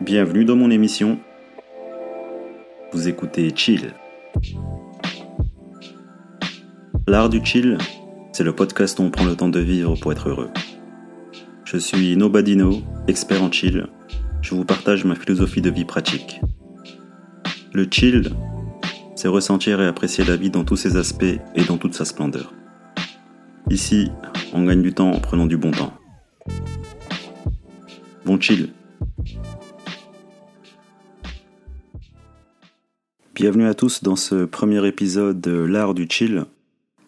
Bienvenue dans mon émission. Vous écoutez Chill. L'art du chill, c'est le podcast où on prend le temps de vivre pour être heureux. Je suis Nobadino, expert en chill. Je vous partage ma philosophie de vie pratique. Le chill, c'est ressentir et apprécier la vie dans tous ses aspects et dans toute sa splendeur. Ici, on gagne du temps en prenant du bon temps. Bon chill. Bienvenue à tous dans ce premier épisode de l'art du chill.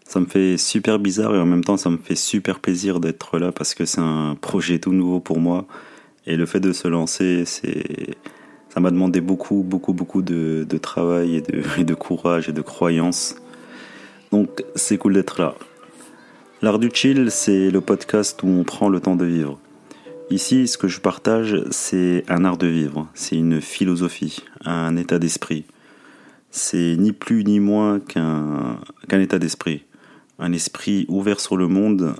Ça me fait super bizarre et en même temps ça me fait super plaisir d'être là parce que c'est un projet tout nouveau pour moi et le fait de se lancer, c'est ça m'a demandé beaucoup, beaucoup, beaucoup de, travail et de, et de courage et de croyance. Donc c'est cool d'être là. L'art du chill, c'est le podcast où on prend le temps de vivre. Ici, ce que je partage, c'est un art de vivre, c'est une philosophie, un état d'esprit c'est ni plus ni moins qu'un état d'esprit. Un esprit ouvert sur le monde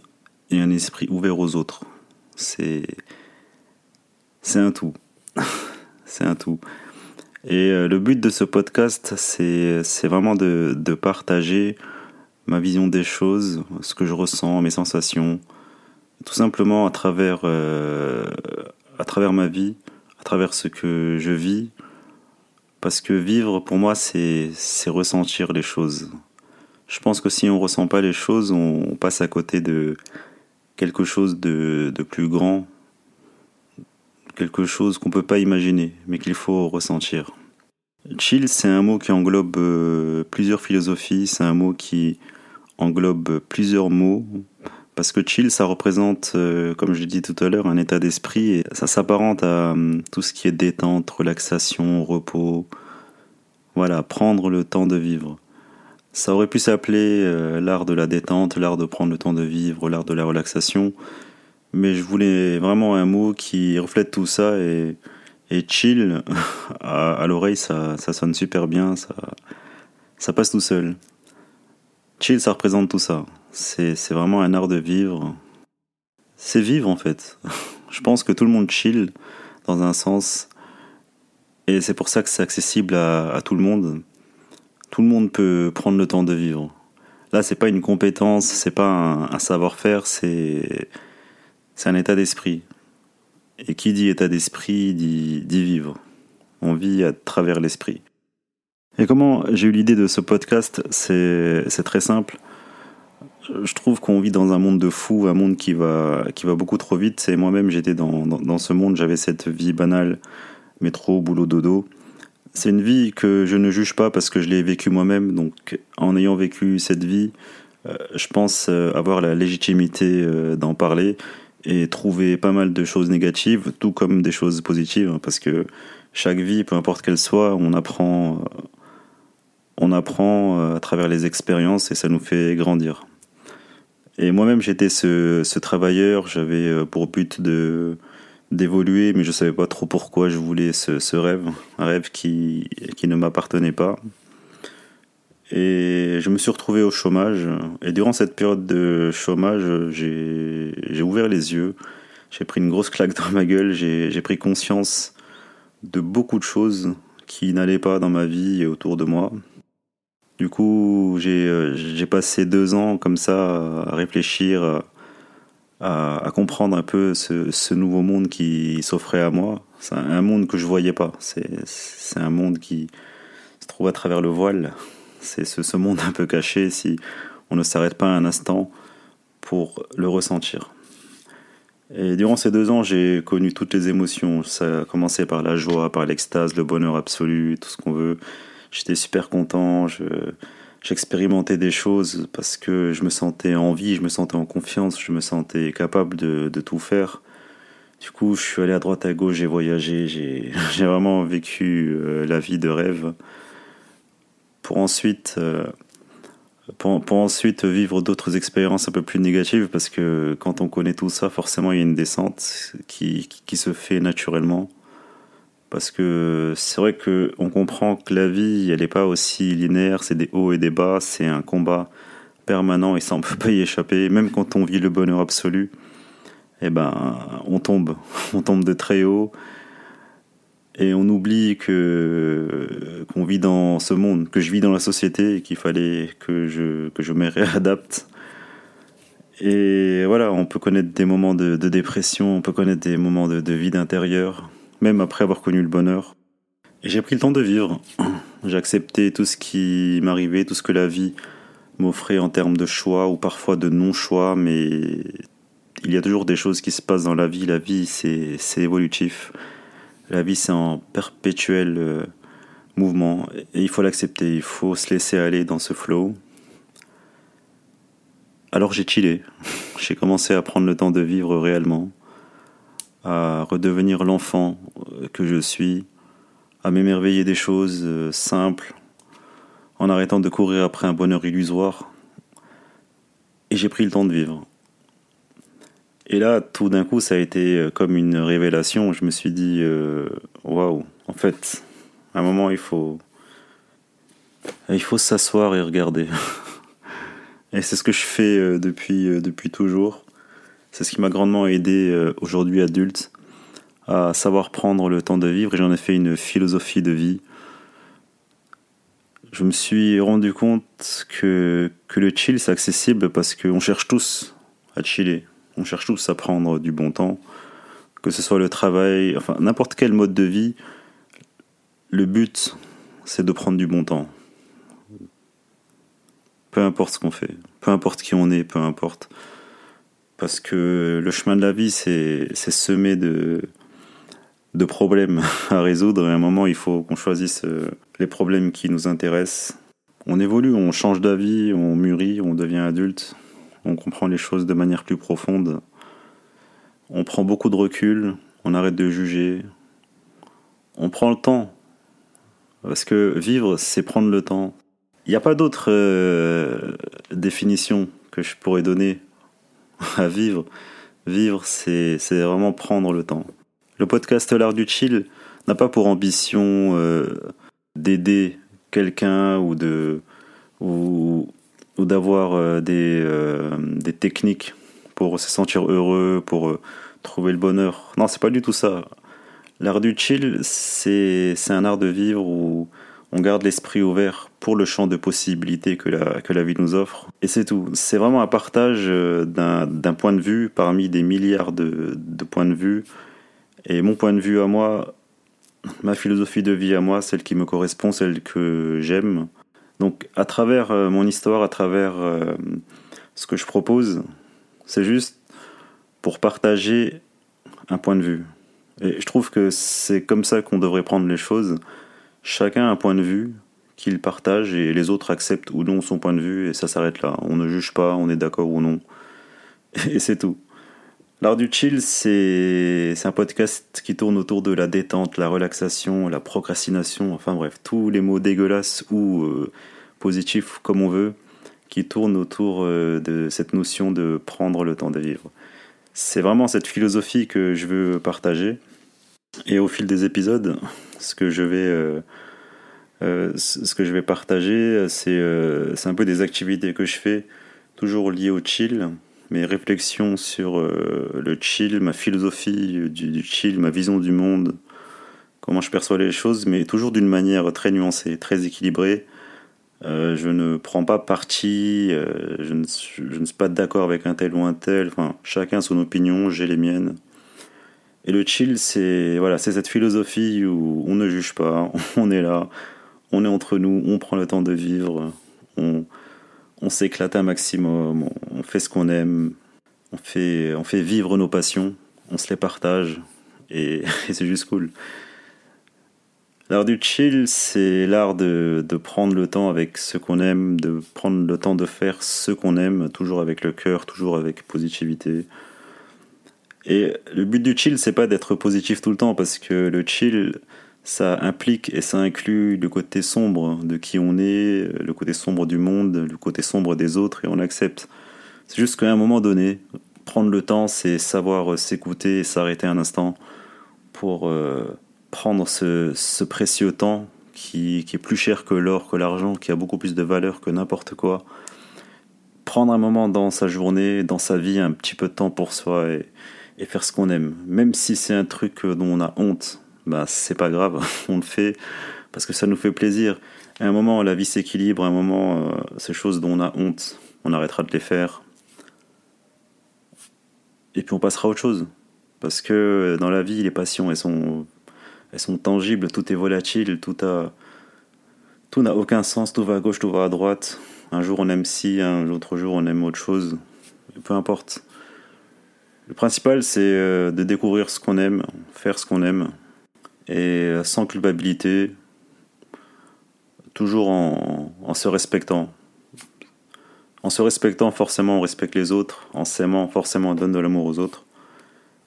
et un esprit ouvert aux autres. C'est un tout. c'est un tout. Et euh, le but de ce podcast, c'est vraiment de, de, partager ma vision des choses, ce que je ressens, mes sensations, tout simplement à travers, euh, à travers ma vie, à travers ce que je vis, parce que vivre, pour moi, c'est ressentir les choses. Je pense que si on ne ressent pas les choses, on, passe à côté de quelque chose de, de plus grand, quelque chose qu'on ne peut pas imaginer, mais qu'il faut ressentir. Chill, c'est un mot qui englobe euh, plusieurs philosophies, c'est un mot qui englobe plusieurs mots, parce que chill, ça représente, euh, comme je l'ai dit tout à l'heure, un état d'esprit et ça s'apparente à euh, tout ce qui est détente, relaxation, repos. Voilà, prendre le temps de vivre. Ça aurait pu s'appeler euh, l'art de la détente, l'art de prendre le temps de vivre, l'art de la relaxation. Mais je voulais vraiment un mot qui reflète tout ça et, chill, à, l'oreille, ça, sonne super bien, ça passe tout seul. Chill, ça représente tout ça. C'est vraiment un art de vivre. C'est vivre en fait. Je pense que tout le monde chill dans un sens. Et c'est pour ça que c'est accessible à, tout le monde. Tout le monde peut prendre le temps de vivre. Là, c'est pas une compétence, c'est pas un, savoir-faire, c'est un état d'esprit. Et qui dit état d'esprit dit vivre. On vit à travers l'esprit. Et comment j'ai eu l'idée de ce podcast C'est très simple je trouve qu'on vit dans un monde de fous, un monde qui va, qui va beaucoup trop vite. Et moi-même, j'étais dans, dans, ce monde, j'avais cette vie banale, métro, boulot, dodo. C'est une vie que je ne juge pas parce que je l'ai vécue moi-même. Donc, en ayant vécu cette vie, euh, je pense euh, avoir la légitimité euh, d'en parler et trouver pas mal de choses négatives, tout comme des choses positives, hein, parce que chaque vie, peu importe qu'elle soit, on apprend, on apprend à travers les expériences et ça nous fait grandir. Et moi-même, j'étais ce, travailleur, j'avais euh, pour but de d'évoluer, mais je savais pas trop pourquoi je voulais ce, ce rêve, un rêve qui, qui ne m'appartenait pas. Et je me suis retrouvé au chômage. Et durant cette période de chômage, j'ai ouvert les yeux. J'ai pris une grosse claque dans ma gueule. J'ai pris conscience de beaucoup de choses qui n'allaient pas dans ma vie et autour de moi. Du coup, euh, j'ai passé deux ans comme ça à réfléchir, à, comprendre un peu ce, nouveau monde qui s'offrait à moi. C'est un monde que je voyais pas. C'est un monde qui se trouve à travers le voile. C'est ce, monde un peu caché si on ne s'arrête pas un instant pour le ressentir. Et durant ces deux ans, j'ai connu toutes les émotions. Ça a commencé par la joie, par l'extase, le bonheur absolu, tout ce qu'on veut j'étais super content. Je, j'expérimentais des choses parce que je me sentais en vie, je me sentais en confiance, je me sentais capable de, tout faire. Du coup, je suis allé à droite à gauche, j'ai voyagé, j'ai, vraiment vécu euh, la vie de rêve pour ensuite, euh, pour, pour, ensuite vivre d'autres expériences un peu plus négatives parce que quand on connaît tout ça, forcément, il y a une descente qui, qui se fait naturellement parce que c'est vrai qu'on comprend que la vie, elle n'est pas aussi linéaire, c'est des hauts et des bas, c'est un combat permanent et ça, on peut pas y échapper. Même quand on vit le bonheur absolu, eh ben, on tombe, on tombe de très haut. Et on oublie que qu'on vit dans ce monde, que je vis dans la société et qu'il fallait que je, que je me réadapte. Et voilà, on peut connaître des moments de, dépression, on peut connaître des moments de, de vide intérieur, même après avoir connu le bonheur. Et j'ai pris le temps de vivre. J'ai accepté tout ce qui m'arrivait, tout ce que la vie m'offrait en termes de choix ou parfois de non-choix, mais il y a toujours des choses qui se passent dans la vie. La vie, c'est évolutif. La vie, c'est en perpétuel euh, mouvement. Et il faut l'accepter. Il faut se laisser aller dans ce flow. Alors j'ai chillé. J'ai commencé à prendre le temps de vivre réellement, à redevenir l'enfant que je suis, à m'émerveiller des choses euh, simples, en arrêtant de courir après un bonheur illusoire. Et j'ai pris le temps de vivre. Et là, tout d'un coup, ça a été euh, comme une révélation. Je me suis dit, euh, waouh, en fait, à un moment, il faut, il faut s'asseoir et regarder. et c'est ce que je fais euh, depuis, depuis toujours. C'est ce qui m'a grandement aidé aujourd'hui adulte à savoir prendre le temps de vivre et j'en ai fait une philosophie de vie. Je me suis rendu compte que, que le chill c'est accessible parce qu'on cherche tous à chiller. On cherche tous à prendre du bon temps, que ce soit le travail, enfin n'importe quel mode de vie. Le but, c'est de prendre du bon temps. Peu importe ce qu'on fait, peu importe qui on est, peu importe. Parce que le chemin de la vie, c'est semé de, de problèmes à résoudre. Et à un moment, il faut qu'on choisisse euh, les problèmes qui nous intéressent. On évolue, on change d'avis, on mûrit, on devient adulte on comprend les choses de manière plus profonde, on prend beaucoup de recul, on arrête de juger, on prend le temps. Parce que vivre, c'est prendre le temps. Il n'y a pas d'autre euh, définition que je pourrais donner à vivre. Vivre, c'est vraiment prendre le temps. Le podcast L'Art du Chill n'a pas pour ambition euh, d'aider quelqu'un ou de, ou, d'avoir euh, des, euh, des techniques pour se sentir heureux, pour trouver le bonheur. Non, c'est pas du tout ça. L'art du chill, c'est un art de vivre où on garde l'esprit ouvert pour le champ de possibilités que la, que la vie nous offre. Et c'est tout. C'est vraiment un partage d'un point de vue parmi des milliards de, de, points de vue. Et mon point de vue à moi, ma philosophie de vie à moi, celle qui me correspond, celle que j'aime, donc à travers euh, mon histoire, à travers euh, ce que je propose, c'est juste pour partager un point de vue. Et je trouve que c'est comme ça qu'on devrait prendre les choses. Chacun a un point de vue qu'il partage et les autres acceptent ou non son point de vue et ça s'arrête là. On ne juge pas, on est d'accord ou non. Et c'est tout. L'art du chill, c'est un podcast qui tourne autour de la détente, la relaxation, la procrastination, enfin bref, tous les mots dégueulasses ou euh, positif comme on veut, qui tourne autour euh, de cette notion de prendre le temps de vivre. C'est vraiment cette philosophie que je veux partager. Et au fil des épisodes, ce que je vais, euh, euh, ce que je vais partager, c'est c'est un peu des activités que je fais, toujours liées au chill, mes réflexions sur le chill, ma philosophie du, chill, ma vision du monde, comment je perçois les choses, mais toujours d'une manière très nuancée, très équilibrée, euh, je ne prends pas parti, euh, je, ne, suis pas d'accord avec un tel ou un tel. Enfin, chacun son opinion, j'ai les miennes. Et le chill, c'est voilà, cette philosophie où on ne juge pas, on est là, on est entre nous, on prend le temps de vivre, on, s'éclate un maximum, on, fait ce qu'on aime, on fait, on fait vivre nos passions, on se les partage, et c'est juste cool. L'art du chill, c'est l'art de, prendre le temps avec ce qu'on aime, de prendre le temps de faire ce qu'on aime, toujours avec le cœur, toujours avec positivité. Et le but du chill, c'est pas d'être positif tout le temps, parce que le chill, ça implique et ça inclut le côté sombre de qui on est, le côté sombre du monde, le côté sombre des autres, et on accepte. C'est juste qu'à un moment donné, prendre le temps, c'est savoir s'écouter et s'arrêter un instant pour euh, prendre ce, précieux temps qui, est plus cher que l'or, que l'argent, qui a beaucoup plus de valeur que n'importe quoi. Prendre un moment dans sa journée, dans sa vie, un petit peu de temps pour soi et, faire ce qu'on aime. Même si c'est un truc dont on a honte, bah c'est pas grave, on le fait parce que ça nous fait plaisir. À un moment, la vie s'équilibre, à un moment, euh, ces choses dont on a honte, on arrêtera de les faire. Et puis on passera à autre chose. Parce que dans la vie, les passions, elles sont, elles sont tangibles, tout est volatile, tout a, tout n'a aucun sens, tout va à gauche, tout va à droite. Un jour on aime ci, un autre jour on aime autre chose. Peu importe. Le principal, c'est euh, de découvrir ce qu'on aime, faire ce qu'on aime, et euh, sans culpabilité, toujours en, se respectant. En se respectant, forcément, on respecte les autres. En s'aimant, forcément, on donne de l'amour aux autres.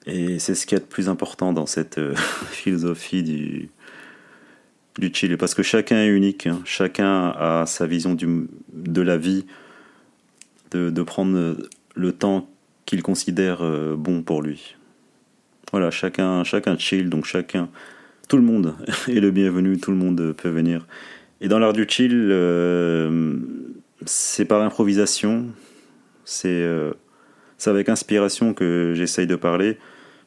Et c'est ce qui est le plus important dans cette euh, philosophie du, du. Parce que chacun est unique, hein. chacun a sa vision de la vie, de, de prendre le temps qu'il considère euh, bon pour lui. Voilà, chacun, chacun chill, donc chacun, tout le monde est le bienvenu, tout le monde peut venir. Et dans l'art du chill, euh, c'est par improvisation, c'est euh, avec inspiration que j'essaye de parler,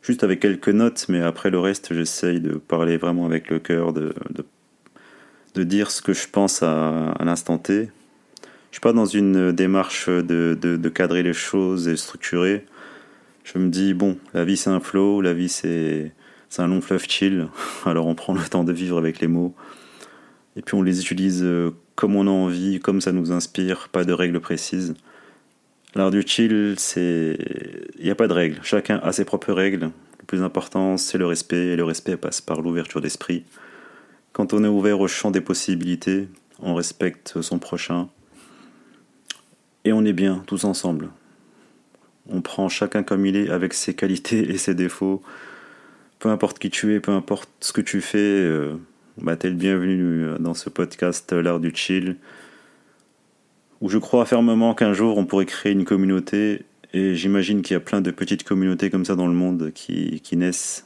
juste avec quelques notes, mais après le reste, j'essaye de parler vraiment avec le cœur, de, dire ce que je pense à, l'instant T. Je suis pas dans une démarche de, de, de cadrer les choses et structurer. Je me dis, bon, la vie c'est un flow, la vie c'est un long fleuve chill, alors on prend le temps de vivre avec les mots. Et puis on les utilise euh, comme on a envie, comme ça nous inspire, pas de règles précises. L'art du chill, c'est. Il n'y a pas de règles. Chacun a ses propres règles. Le plus important, c'est le respect, et le respect passe par l'ouverture d'esprit. Quand on est ouvert au champ des possibilités, on respecte son prochain, et on est bien tous ensemble. On prend chacun comme il est, avec ses qualités et ses défauts. Peu importe qui tu es, peu importe ce que tu fais, euh, bah, t'es le bienvenu euh, dans ce podcast euh, L'art du chill, où je crois fermement qu'un jour on pourrait créer une communauté, et j'imagine qu'il y a plein de petites communautés comme ça dans le monde qui, naissent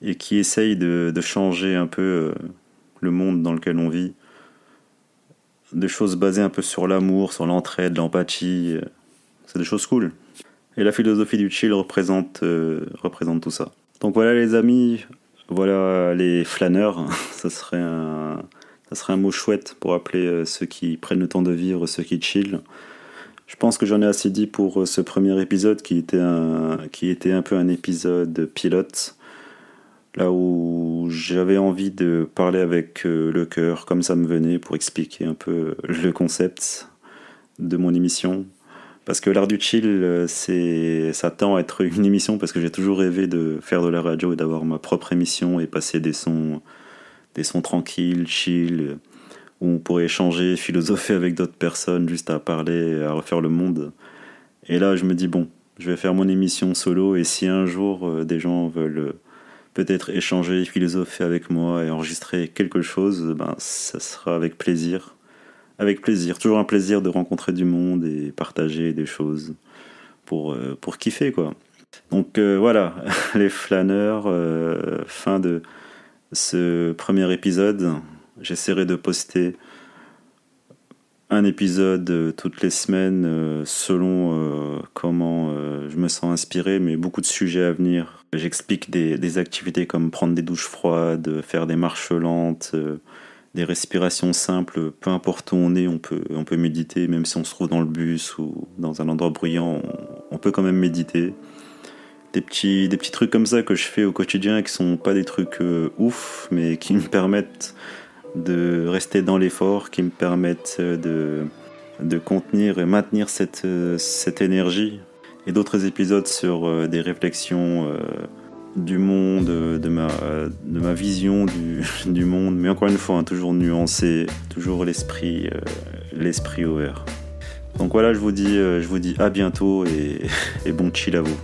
et qui essayent de, changer un peu le monde dans lequel on vit. Des choses basées un peu sur l'amour, sur l'entraide, l'empathie. C'est des choses cool. Et la philosophie du chill représente tout ça. Donc voilà les amis, voilà les flâneurs. ça, serait un, ça serait un mot chouette pour appeler euh, ceux qui prennent le temps de vivre, ceux qui chillent. Je pense que j'en ai assez dit pour euh, ce premier épisode qui était un, qui était un peu un épisode pilote. Là où j'avais envie de parler avec le cœur comme ça me venait pour expliquer un peu le concept de mon émission, parce que l'art du chill, euh, c'est, ça tend à être une émission parce que j'ai toujours rêvé de faire de la radio et d'avoir ma propre émission et passer des sons, des sons tranquilles, chill, où on pourrait échanger, philosopher avec d'autres personnes, juste à parler, à refaire le monde. Et là, je me dis bon, je vais faire mon émission solo et si un jour euh, des gens veulent euh, peut-être échanger, philosopher avec moi et enregistrer quelque chose, ben ça sera avec plaisir. Avec plaisir. Toujours un plaisir de rencontrer du monde et partager des choses pour, euh, pour kiffer, quoi. Donc euh, voilà, les flâneurs, euh, fin de ce premier épisode. J'essaierai de poster un épisode toutes les semaines selon comment je me sens inspiré, mais beaucoup de sujets à venir. J'explique des, des, activités comme prendre des douches froides, faire des marches lentes, des respirations simples, peu importe où on est, on peut, on peut méditer, même si on se trouve dans le bus ou dans un endroit bruyant, on, peut quand même méditer. Des petits, des petits trucs comme ça que je fais au quotidien et qui sont pas des trucs euh, ouf, mais qui me permettent de rester dans l'effort, qui me permettent de, de contenir et maintenir cette, euh, cette énergie. Et d'autres épisodes sur euh, des réflexions du monde, de ma, de ma vision du, monde, mais encore une fois, hein, toujours nuancé, toujours l'esprit euh, l'esprit ouvert. Donc voilà, je vous dis, euh, je vous dis à bientôt et, et bon chill à vous.